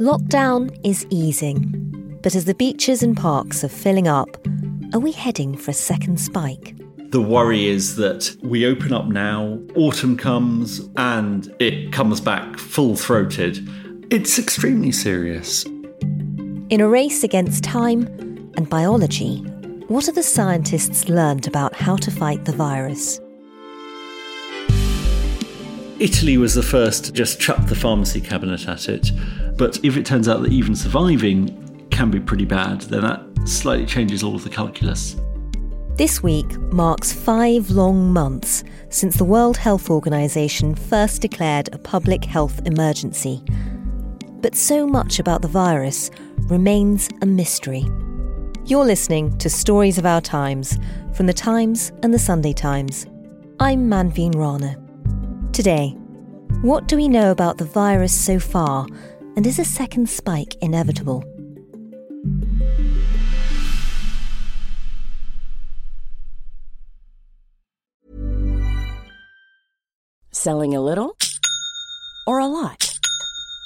Lockdown is easing, but as the beaches and parks are filling up, are we heading for a second spike? The worry is that we open up now, autumn comes, and it comes back full throated. It's extremely serious. In a race against time and biology, what have the scientists learned about how to fight the virus? Italy was the first to just chuck the pharmacy cabinet at it. But if it turns out that even surviving can be pretty bad, then that slightly changes all of the calculus. This week marks five long months since the World Health Organization first declared a public health emergency. But so much about the virus remains a mystery. You're listening to Stories of Our Times from The Times and The Sunday Times. I'm Manveen Rana. Today, what do we know about the virus so far, and is a second spike inevitable? Selling a little or a lot?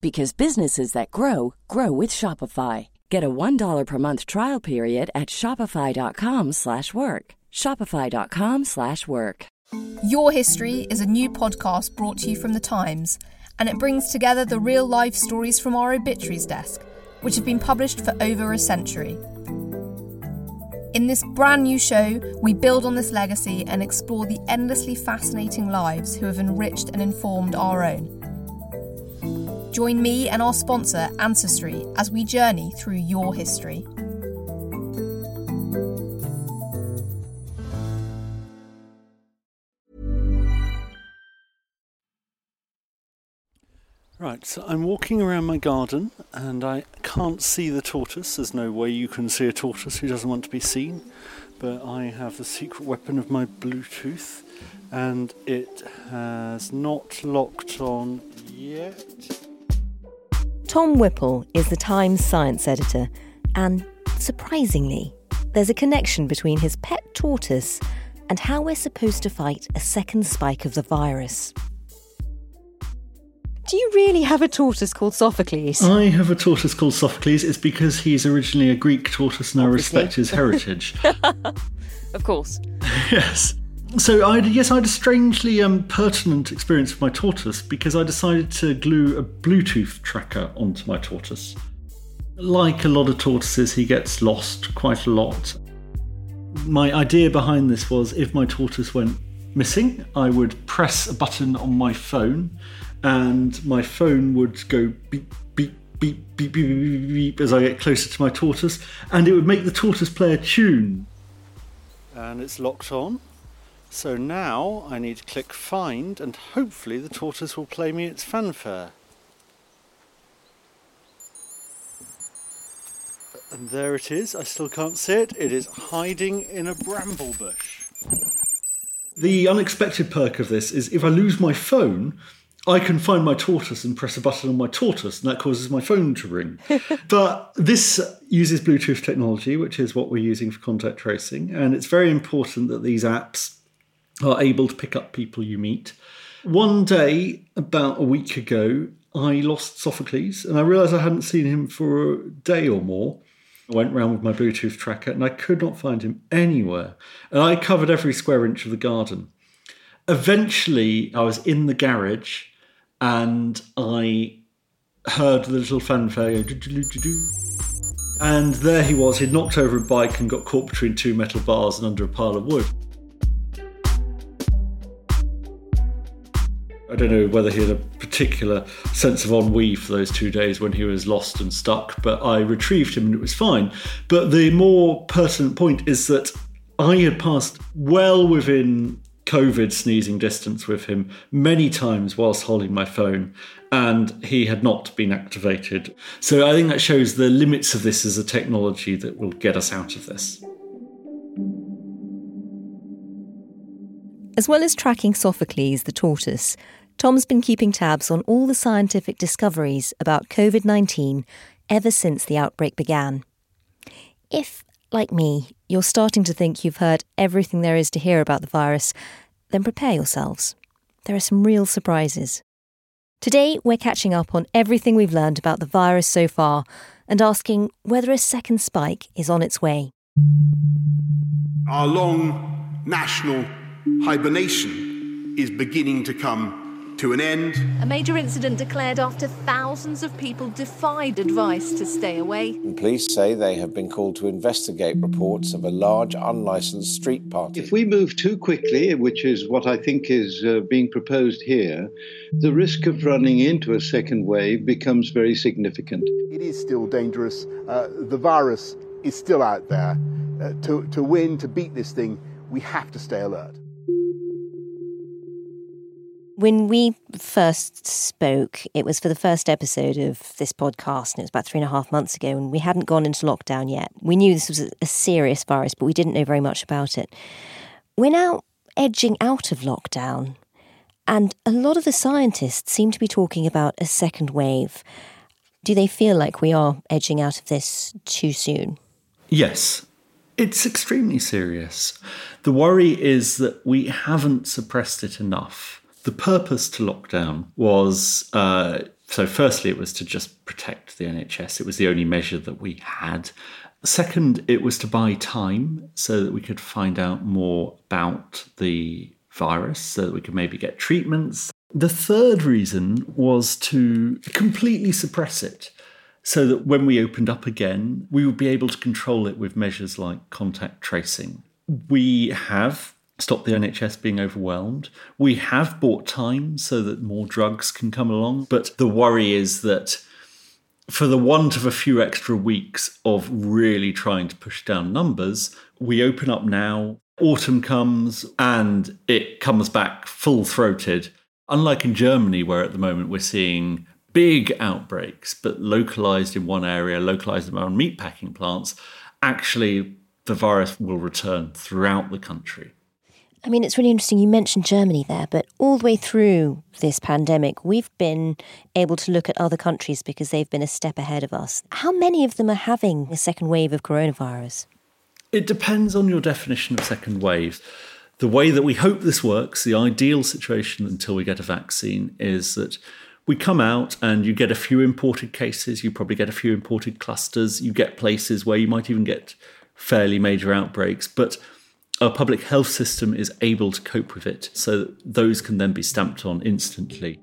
because businesses that grow grow with Shopify. Get a $1 per month trial period at shopify.com/work. shopify.com/work. Your History is a new podcast brought to you from the Times, and it brings together the real life stories from our obituaries desk, which have been published for over a century. In this brand new show, we build on this legacy and explore the endlessly fascinating lives who have enriched and informed our own. Join me and our sponsor, Ancestry, as we journey through your history. Right, so I'm walking around my garden and I can't see the tortoise. There's no way you can see a tortoise who doesn't want to be seen. But I have the secret weapon of my Bluetooth and it has not locked on yet. Tom Whipple is the Times science editor, and surprisingly, there's a connection between his pet tortoise and how we're supposed to fight a second spike of the virus. Do you really have a tortoise called Sophocles? I have a tortoise called Sophocles. It's because he's originally a Greek tortoise and Obviously. I respect his heritage. of course. yes. So I yes, I had a strangely um, pertinent experience with my tortoise because I decided to glue a Bluetooth tracker onto my tortoise. Like a lot of tortoises, he gets lost quite a lot. My idea behind this was if my tortoise went missing, I would press a button on my phone, and my phone would go beep beep beep beep beep beep, beep, beep as I get closer to my tortoise, and it would make the tortoise play a tune. And it's locked on. So now I need to click find and hopefully the tortoise will play me its fanfare. And there it is, I still can't see it. It is hiding in a bramble bush. The unexpected perk of this is if I lose my phone, I can find my tortoise and press a button on my tortoise, and that causes my phone to ring. but this uses Bluetooth technology, which is what we're using for contact tracing, and it's very important that these apps are able to pick up people you meet. One day, about a week ago, I lost Sophocles and I realised I hadn't seen him for a day or more. I went round with my Bluetooth tracker and I could not find him anywhere. And I covered every square inch of the garden. Eventually, I was in the garage and I heard the little fanfare go. And there he was. He'd knocked over a bike and got caught between two metal bars and under a pile of wood. I don't know whether he had a particular sense of ennui for those two days when he was lost and stuck, but I retrieved him and it was fine. But the more pertinent point is that I had passed well within COVID sneezing distance with him many times whilst holding my phone, and he had not been activated. So I think that shows the limits of this as a technology that will get us out of this. As well as tracking Sophocles, the tortoise, Tom's been keeping tabs on all the scientific discoveries about COVID 19 ever since the outbreak began. If, like me, you're starting to think you've heard everything there is to hear about the virus, then prepare yourselves. There are some real surprises. Today, we're catching up on everything we've learned about the virus so far and asking whether a second spike is on its way. Our long national hibernation is beginning to come to an end. A major incident declared after thousands of people defied advice to stay away. Police say they have been called to investigate reports of a large unlicensed street party. If we move too quickly, which is what I think is uh, being proposed here, the risk of running into a second wave becomes very significant. It is still dangerous. Uh, the virus is still out there. Uh, to, to win, to beat this thing, we have to stay alert. When we first spoke, it was for the first episode of this podcast, and it was about three and a half months ago, and we hadn't gone into lockdown yet. We knew this was a serious virus, but we didn't know very much about it. We're now edging out of lockdown, and a lot of the scientists seem to be talking about a second wave. Do they feel like we are edging out of this too soon? Yes, it's extremely serious. The worry is that we haven't suppressed it enough the purpose to lockdown was uh, so, firstly, it was to just protect the NHS. It was the only measure that we had. Second, it was to buy time so that we could find out more about the virus, so that we could maybe get treatments. The third reason was to completely suppress it so that when we opened up again, we would be able to control it with measures like contact tracing. We have stop the NHS being overwhelmed. We have bought time so that more drugs can come along, but the worry is that for the want of a few extra weeks of really trying to push down numbers, we open up now, autumn comes, and it comes back full throated. Unlike in Germany, where at the moment we're seeing big outbreaks, but localized in one area, localized around meatpacking plants, actually the virus will return throughout the country. I mean, it's really interesting. You mentioned Germany there, but all the way through this pandemic, we've been able to look at other countries because they've been a step ahead of us. How many of them are having a second wave of coronavirus? It depends on your definition of second wave. The way that we hope this works, the ideal situation until we get a vaccine, is that we come out and you get a few imported cases, you probably get a few imported clusters, you get places where you might even get fairly major outbreaks, but our public health system is able to cope with it, so those can then be stamped on instantly.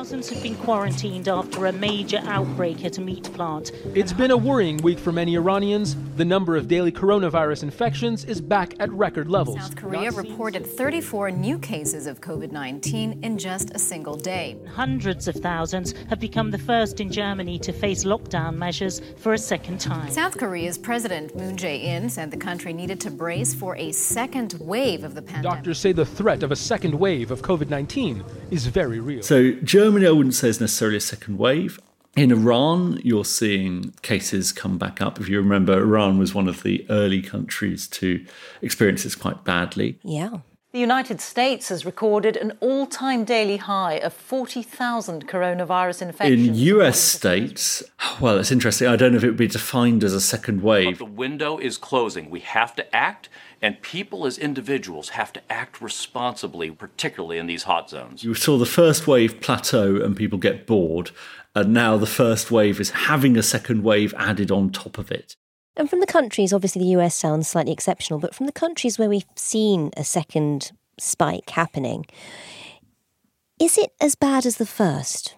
Thousands have been quarantined after a major outbreak at a meat plant. It's been a worrying week for many Iranians. The number of daily coronavirus infections is back at record levels. South Korea reported 34 new cases of COVID 19 in just a single day. Hundreds of thousands have become the first in Germany to face lockdown measures for a second time. South Korea's President Moon Jae in said the country needed to brace for a second wave of the pandemic. Doctors say the threat of a second wave of COVID 19 is very real. So, Germany Germany, I wouldn't say is necessarily a second wave. In Iran, you're seeing cases come back up. If you remember, Iran was one of the early countries to experience this quite badly. Yeah. The United States has recorded an all time daily high of 40,000 coronavirus infections. In US states, well, it's interesting. I don't know if it would be defined as a second wave. But the window is closing. We have to act, and people as individuals have to act responsibly, particularly in these hot zones. You saw the first wave plateau and people get bored, and now the first wave is having a second wave added on top of it. And from the countries, obviously the US sounds slightly exceptional, but from the countries where we've seen a second spike happening, is it as bad as the first?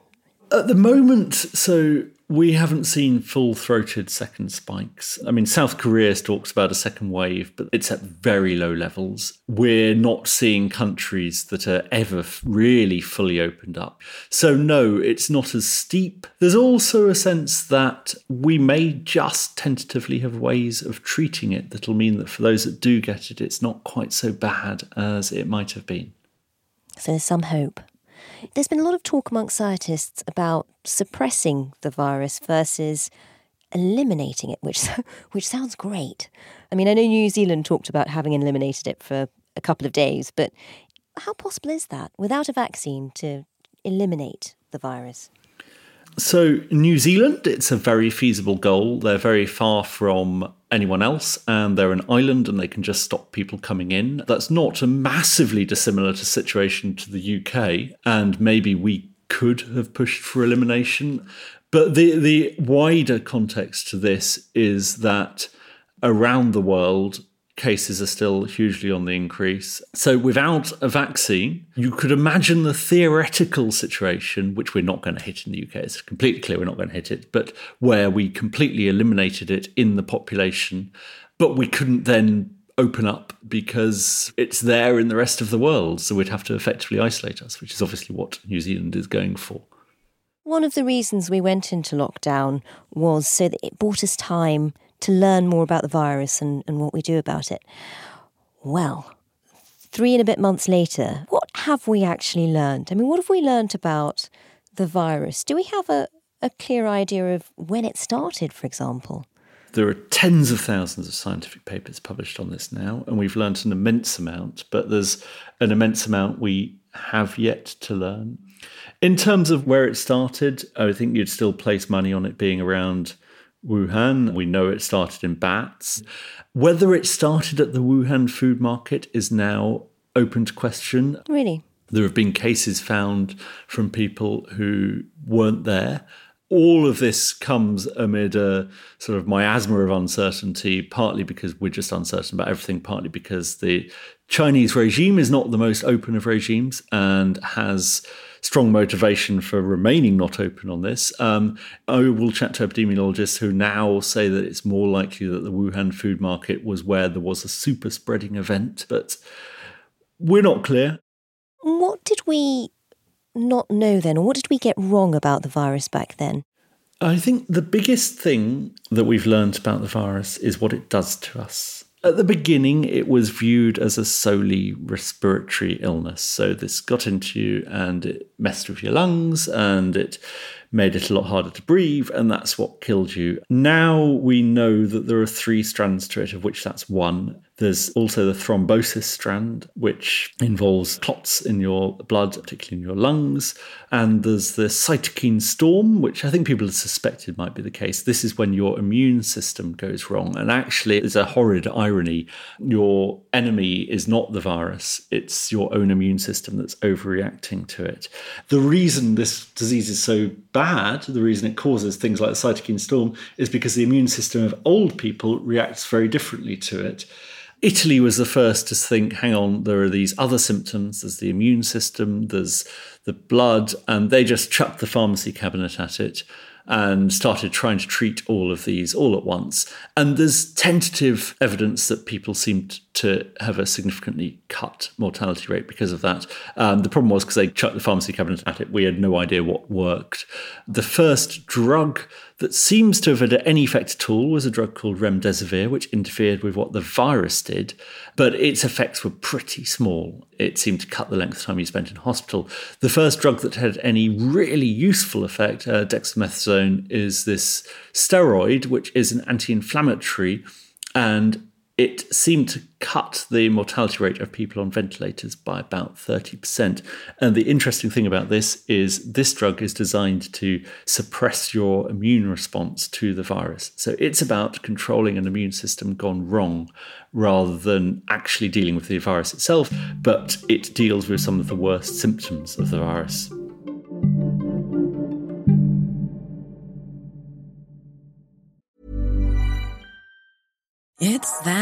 At the moment, so we haven't seen full throated second spikes. I mean, South Korea talks about a second wave, but it's at very low levels. We're not seeing countries that are ever really fully opened up. So, no, it's not as steep. There's also a sense that we may just tentatively have ways of treating it that'll mean that for those that do get it, it's not quite so bad as it might have been. So, there's some hope. There's been a lot of talk amongst scientists about suppressing the virus versus eliminating it, which which sounds great. I mean, I know New Zealand talked about having eliminated it for a couple of days, but how possible is that without a vaccine to eliminate the virus? So, New Zealand, it's a very feasible goal. They're very far from anyone else, and they're an island and they can just stop people coming in. That's not a massively dissimilar to situation to the UK, and maybe we could have pushed for elimination. But the, the wider context to this is that around the world, cases are still hugely on the increase. So, without a vaccine, you could imagine the theoretical situation, which we're not going to hit in the UK. It's completely clear we're not going to hit it, but where we completely eliminated it in the population, but we couldn't then open up because it's there in the rest of the world. So, we'd have to effectively isolate us, which is obviously what New Zealand is going for. One of the reasons we went into lockdown was so that it bought us time to learn more about the virus and, and what we do about it. Well, three and a bit months later, what have we actually learned? I mean, what have we learned about the virus? Do we have a, a clear idea of when it started, for example? There are tens of thousands of scientific papers published on this now, and we've learned an immense amount, but there's an immense amount we have yet to learn. In terms of where it started, I think you'd still place money on it being around Wuhan. We know it started in bats. Whether it started at the Wuhan food market is now open to question. Really? There have been cases found from people who weren't there. All of this comes amid a sort of miasma of uncertainty, partly because we're just uncertain about everything, partly because the Chinese regime is not the most open of regimes and has strong motivation for remaining not open on this. Um, I will chat to epidemiologists who now say that it's more likely that the Wuhan food market was where there was a super spreading event, but we're not clear. What did we not know then, or what did we get wrong about the virus back then? I think the biggest thing that we've learned about the virus is what it does to us. At the beginning, it was viewed as a solely respiratory illness. So this got into you and it messed with your lungs and it made it a lot harder to breathe, and that's what killed you. Now we know that there are three strands to it, of which that's one. There's also the thrombosis strand, which involves clots in your blood, particularly in your lungs. And there's the cytokine storm, which I think people have suspected might be the case. This is when your immune system goes wrong. And actually, it's a horrid irony. Your enemy is not the virus, it's your own immune system that's overreacting to it. The reason this disease is so bad, the reason it causes things like the cytokine storm, is because the immune system of old people reacts very differently to it. Italy was the first to think, hang on, there are these other symptoms. There's the immune system, there's the blood, and they just chucked the pharmacy cabinet at it and started trying to treat all of these all at once. And there's tentative evidence that people seemed to have a significantly cut mortality rate because of that. Um, the problem was because they chucked the pharmacy cabinet at it, we had no idea what worked. The first drug that seems to have had any effect at all was a drug called remdesivir, which interfered with what the virus did, but its effects were pretty small. It seemed to cut the length of time you spent in hospital. The first drug that had any really useful effect, uh, dexamethasone, is this steroid, which is an anti inflammatory and it seemed to cut the mortality rate of people on ventilators by about 30%. And the interesting thing about this is this drug is designed to suppress your immune response to the virus. So it's about controlling an immune system gone wrong rather than actually dealing with the virus itself, but it deals with some of the worst symptoms of the virus.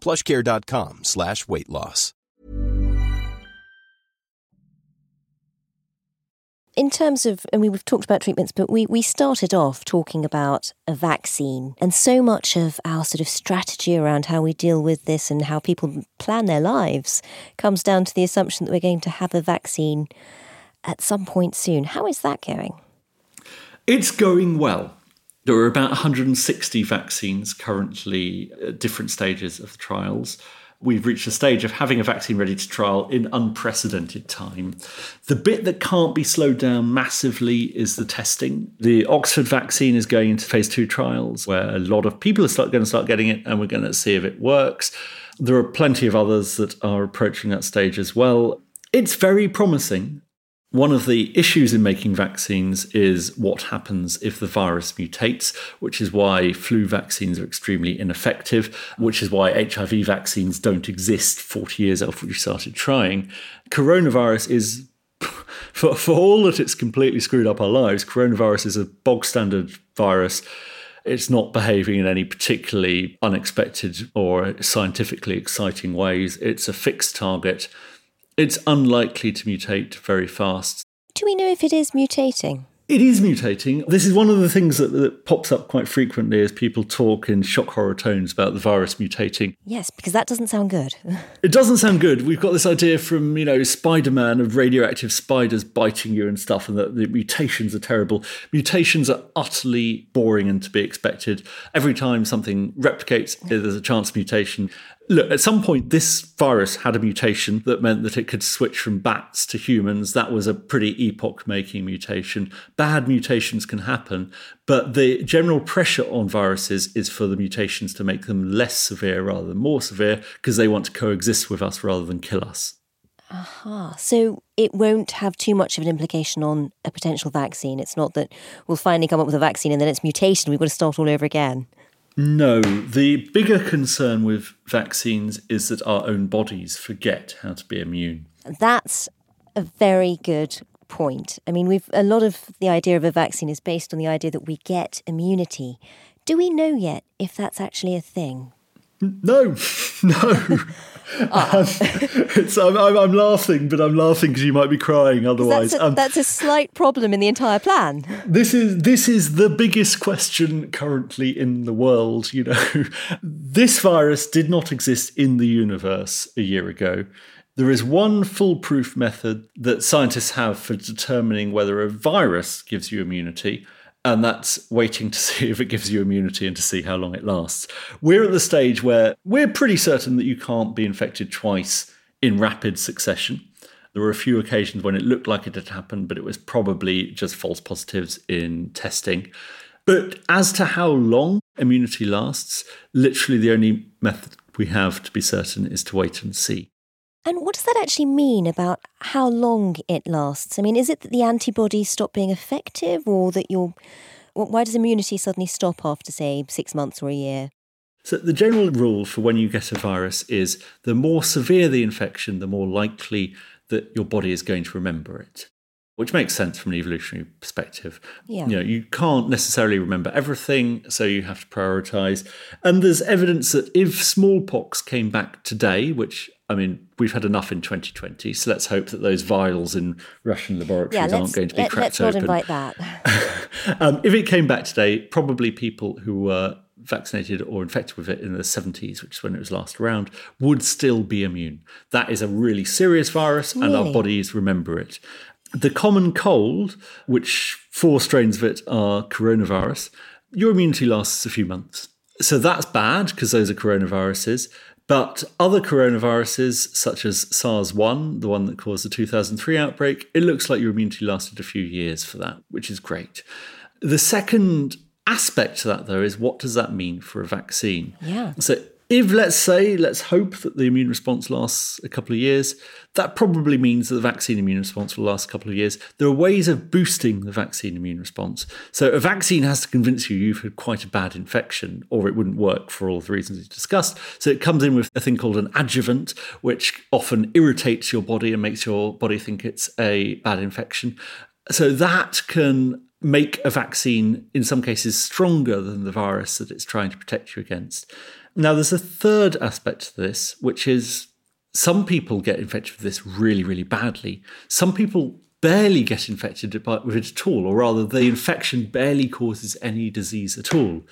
plushcare.com slash weight loss. In terms of, I mean, we've talked about treatments, but we, we started off talking about a vaccine. And so much of our sort of strategy around how we deal with this and how people plan their lives comes down to the assumption that we're going to have a vaccine at some point soon. How is that going? It's going well. There are about 160 vaccines currently at different stages of the trials. We've reached a stage of having a vaccine ready to trial in unprecedented time. The bit that can't be slowed down massively is the testing. The Oxford vaccine is going into phase two trials where a lot of people are start, going to start getting it and we're going to see if it works. There are plenty of others that are approaching that stage as well. It's very promising. One of the issues in making vaccines is what happens if the virus mutates, which is why flu vaccines are extremely ineffective, which is why HIV vaccines don't exist 40 years after we started trying. Coronavirus is, for, for all that it's completely screwed up our lives, coronavirus is a bog standard virus. It's not behaving in any particularly unexpected or scientifically exciting ways. It's a fixed target it's unlikely to mutate very fast. Do we know if it is mutating? It is mutating. This is one of the things that, that, pops up quite frequently as people talk in shock horror tones about the virus mutating. Yes, because that doesn't sound good. it doesn't sound good. We've got this idea from, you know, Spider Man of radioactive spiders biting you and stuff, and that the mutations are terrible. Mutations are utterly boring and to be expected. Every time something replicates, there's a chance mutation. Look, at some point, this virus had a mutation that meant that it could switch from bats to humans. That was a pretty epoch making mutation. Bad mutations can happen, but the general pressure on viruses is for the mutations to make them less severe rather than more severe because they want to coexist with us rather than kill us. Aha. So it won't have too much of an implication on a potential vaccine. It's not that we'll finally come up with a vaccine and then it's mutation. We've got to start all over again. No, the bigger concern with vaccines is that our own bodies forget how to be immune. That's a very good point. I mean, we've a lot of the idea of a vaccine is based on the idea that we get immunity. Do we know yet if that's actually a thing? No, no. um, I'm, I'm, I'm, laughing, but I'm laughing because you might be crying otherwise. That's a, um, that's a, slight problem in the entire plan. This is this is the biggest question currently in the world. You know, this virus did not exist in the universe a year ago. There is one foolproof method that scientists have for determining whether a virus gives you immunity and that's waiting to see if it gives you immunity and to see how long it lasts. We're at the stage where we're pretty certain that you can't be infected twice in rapid succession. There were a few occasions when it looked like it had happened, but it was probably just false positives in testing. But as to how long immunity lasts, literally the only method we have to be certain is to wait and see. And what does that actually mean about how long it lasts? I mean, is it that the antibodies stop being effective or that you're. Why does immunity suddenly stop after, say, six months or a year? So, the general rule for when you get a virus is the more severe the infection, the more likely that your body is going to remember it. Which makes sense from an evolutionary perspective. Yeah. You know, you can't necessarily remember everything, so you have to prioritize. And there's evidence that if smallpox came back today, which I mean, we've had enough in 2020, so let's hope that those vials in Russian laboratories Yeah, aren't going to be let, cracked let's not open. invite that. um, if it came back today, probably people who were vaccinated or infected with it in the 70s, which is when it was last around, would still be immune. That is a really serious virus, and our bodies remember it. The common cold, which four strains of it are coronavirus, your immunity lasts a few months. So that's bad because those are coronaviruses. But other coronaviruses, such as SARS 1, the one that caused the 2003 outbreak, it looks like your immunity lasted a few years for that, which is great. The second aspect to that, though, is what does that mean for a vaccine? Yeah. So, if let's say, let's hope that the immune response lasts a couple of years, that probably means that the vaccine immune response will last a couple of years. There are ways of boosting the vaccine immune response. So, a vaccine has to convince you you've had quite a bad infection, or it wouldn't work for all the reasons we discussed. So, it comes in with a thing called an adjuvant, which often irritates your body and makes your body think it's a bad infection. So, that can make a vaccine, in some cases, stronger than the virus that it's trying to protect you against. Now, there's a third aspect to this, which is some people get infected with this really, really badly. Some people barely get infected with it at all, or rather, the infection barely causes any disease at all.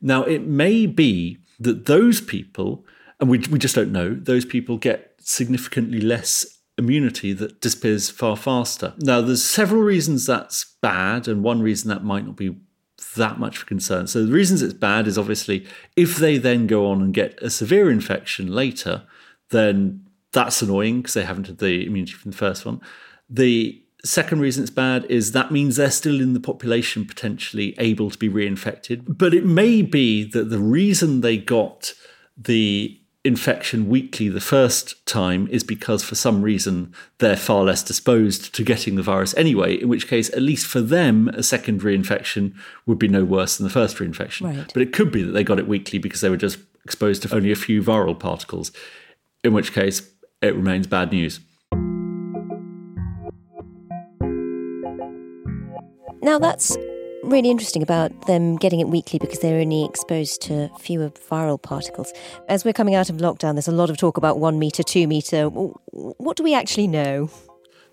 Now, it may be that those people, and we, we just don't know, those people get significantly less immunity that disappears far faster. Now, there's several reasons that's bad, and one reason that might not be that much concern. So, the reasons it's bad is obviously if they then go on and get a severe infection later, then that's annoying because they haven't had the immunity from the first one. The second reason it's bad is that means they're still in the population potentially able to be reinfected. But it may be that the reason they got the infection weakly the first time is because for some reason they're far less disposed to getting the virus anyway, in which case, at least for them, a second reinfection would be no worse than the first reinfection. Right. But it could be that they got it weakly because they were just exposed to only a few viral particles, in which case it remains bad news. Now, that's really interesting about them getting it weakly because they're only exposed to fewer viral particles. As we're coming out of lockdown, there's a lot of talk about one metre, two metre. What do we actually know?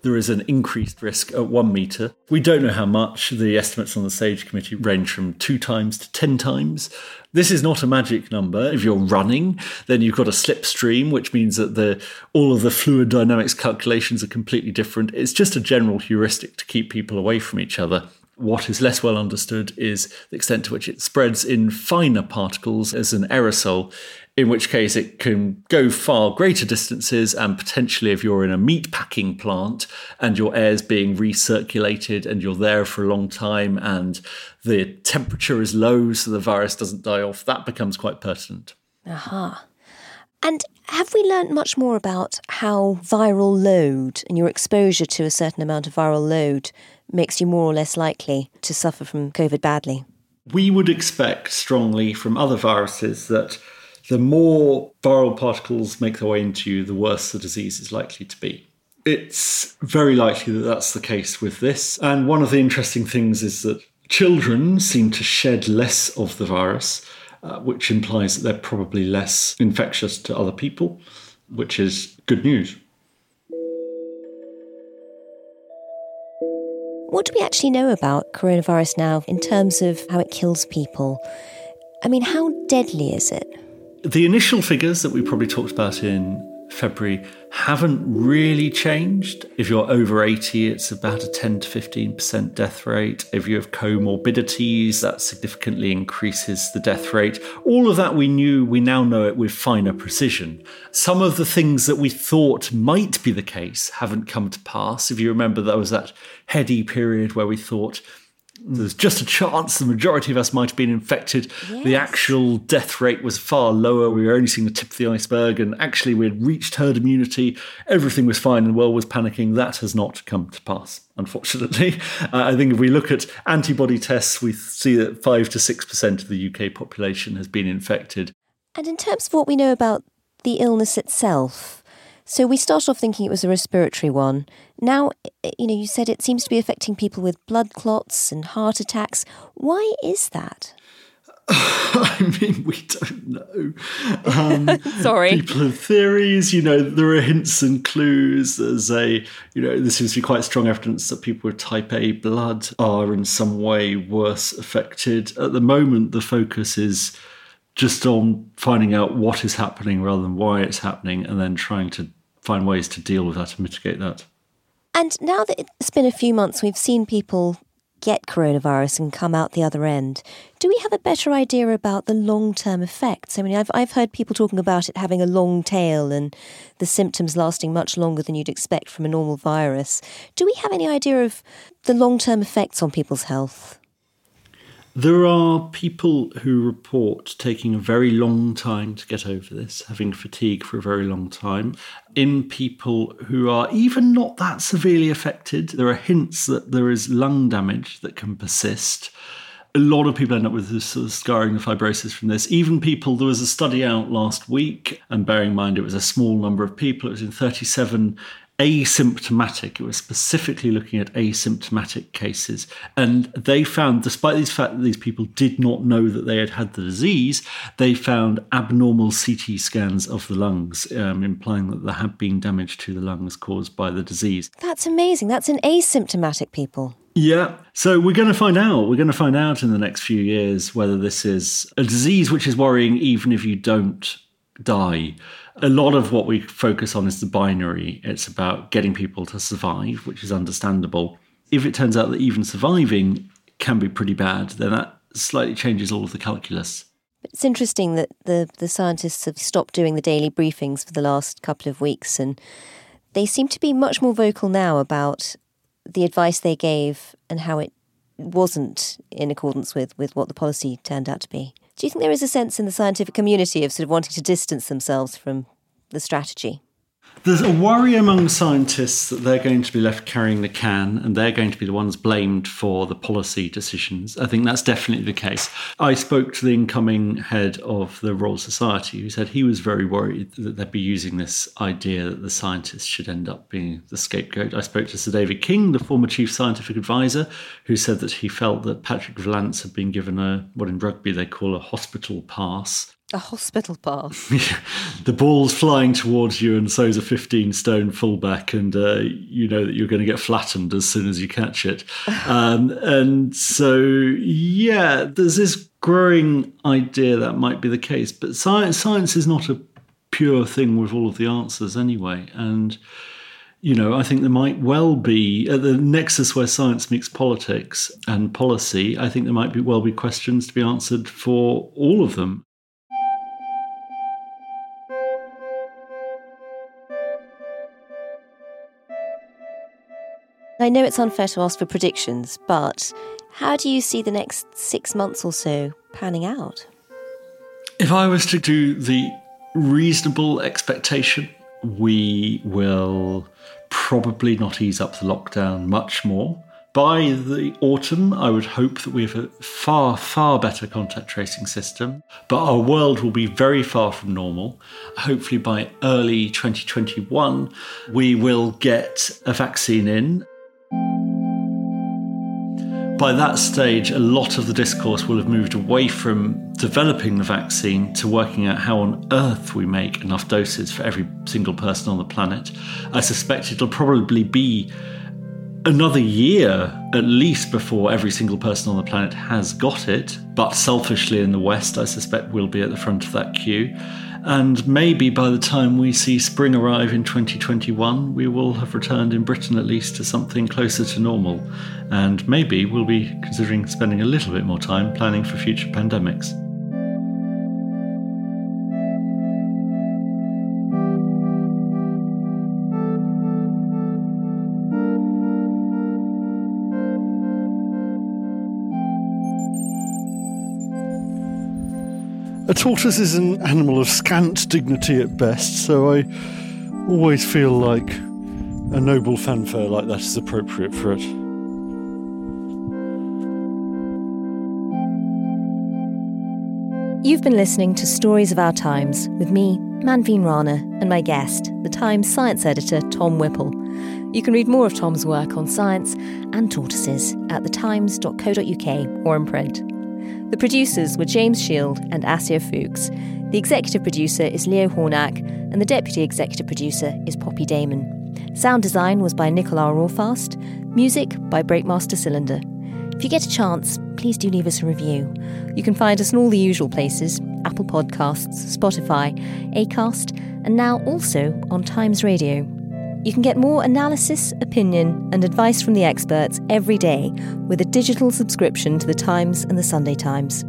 There is an increased risk at one metre. We don't know how much. The estimates on the SAGE committee range from two times to 10 times. This is not a magic number. If you're running, then you've got a slipstream, which means that the all of the fluid dynamics calculations are completely different. It's just a general heuristic to keep people away from each other. What is less well understood is the extent to which it spreads in finer particles as an aerosol, in which case it can go far greater distances. And potentially, if you're in a meat packing plant and your air is being recirculated and you're there for a long time and the temperature is low so the virus doesn't die off, that becomes quite pertinent. Aha. And have we learnt much more about how viral load and your exposure to a certain amount of viral load makes you more or less likely to suffer from COVID badly? we would expect strongly from other viruses that the more viral particles make their way into you, the worse the disease is likely to be. It's very likely that that's the case with this. And one of the interesting things is that children seem to shed less of the virus, uh, which implies that they're probably less infectious to other people, which is good news. What do we actually know about coronavirus now in terms of how it kills people? I mean, how deadly is it? The initial figures that we probably talked about in February haven't really changed. If you're over 80, it's about a 10 to 15% death rate. If you have comorbidities, that significantly increases the death rate. All of that we knew, we now know it with finer precision. Some of the things that we thought might be the case haven't come to pass. If you remember, there was that heady period where we thought there's just a chance the majority of us might have been infected. The actual death rate was far lower. We were only seeing the tip of the iceberg, and actually, we had reached herd immunity. Everything was fine, and the world was panicking. That has not come to pass, unfortunately. Uh, I think if we look at antibody tests, we see that 5 to 6% of the UK population has been infected. And in terms of what we know about the illness itself, So we started off thinking it was a respiratory one. Now, you know, you said it seems to be affecting people with blood clots and heart attacks. Why is that? I mean, we don't know. Um, Sorry. People have theories. You know, there are hints and clues. There's a, you know, there seems to be quite strong evidence that people with type A blood are in some way worse affected. At the moment, the focus is just on finding out what is happening rather than why it's happening and then trying to find ways to deal with that and mitigate that. And now that it's been a few months, we've seen people get coronavirus and come out the other end. Do we have a better idea about the long term effects? I mean, I've, I've heard people talking about it having a long tail and the symptoms lasting much longer than you'd expect from a normal virus. Do we have any idea of the long term effects on people's health? There are people who report taking a very long time to get over this, having fatigue for a very long time. In people who are even not that severely affected, there are hints that there is lung damage that can persist. A lot of people end up with this sort of scarring and fibrosis from this. Even people, there was a study out last week, and bearing in mind it was a small number of people, it was in 37 asymptomatic. It was specifically looking at asymptomatic cases. And they found, despite the fact that these people did not know that they had had the disease, they found abnormal CT scans of the lungs, um, implying that there had been damage to the lungs caused by the disease. That's amazing. That's in asymptomatic people. Yeah. So we're going to find out. We're going to find out in the next few years whether this is a disease which is worrying even if you don't die a lot of what we focus on is the binary. It's about getting people to survive, which is understandable. If it turns out that even surviving can be pretty bad, then that slightly changes all of the calculus. It's interesting that the, the scientists have stopped doing the daily briefings for the last couple of weeks, and they seem to be much more vocal now about the advice they gave and how it wasn't in accordance with, with what the policy turned out to be. Do you think there is a sense in the scientific community of sort of wanting to distance themselves from the strategy? There's a worry among scientists that they're going to be left carrying the can and they're going to be the ones blamed for the policy decisions. I think that's definitely the case. I spoke to the incoming head of the Royal Society who said he was very worried that they'd be using this idea that the scientists should end up being the scapegoat. I spoke to Sir David King, the former chief scientific advisor, who said that he felt that Patrick Vallance had been given a what in rugby they call a hospital pass a hospital pass. the ball's flying towards you, and so's a 15 stone fullback, and uh, you know that you're going to get flattened as soon as you catch it. Um, and so, yeah, there's this growing idea that might be the case, but science, science is not a pure thing with all of the answers anyway. And you know, I think there might well be at the nexus where science meets politics and policy. I think there might be well be questions to be answered for all of them. I know it's unfair to ask for predictions, but how do you see the next six months or so panning out? If I was to do the reasonable expectation, we will probably not ease up the lockdown much more. By the autumn, I would hope that we have a far, far better contact tracing system, but our world will be very far from normal. Hopefully, by early 2021, we will get a vaccine in by that stage, a lot of the discourse will have moved away from developing the vaccine to working out how on earth we make enough doses for every single person on the planet. I suspect it'll probably be another year at least before every single person on the planet has got it. But selfishly in the West, I suspect we'll be at the front of that queue. And maybe by the time we see spring arrive in 2021, we will have returned in Britain at least to something closer to normal. And maybe we'll be considering spending a little bit more time planning for future pandemics. A tortoise is an animal of scant dignity at best, so I always feel like a noble fanfare like that is appropriate for it. You've been listening to Stories of Our Times with me, Manveen Rana, and my guest, the Times science editor Tom Whipple. You can read more of Tom's work on science and tortoises at thetimes.co.uk or in print. The producers were James Shield and Asir Fuchs. The executive producer is Leo Hornack, and the deputy executive producer is Poppy Damon. Sound design was by Nicola Rawfast, music by Breakmaster Cylinder. If you get a chance, please do leave us a review. You can find us in all the usual places Apple Podcasts, Spotify, Acast, and now also on Times Radio. You can get more analysis, opinion, and advice from the experts every day with a digital subscription to The Times and The Sunday Times.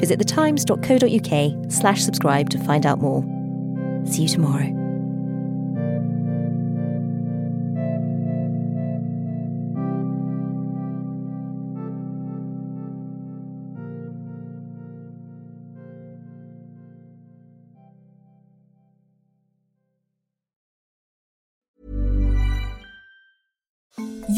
Visit thetimes.co.uk slash subscribe to find out more. See you tomorrow.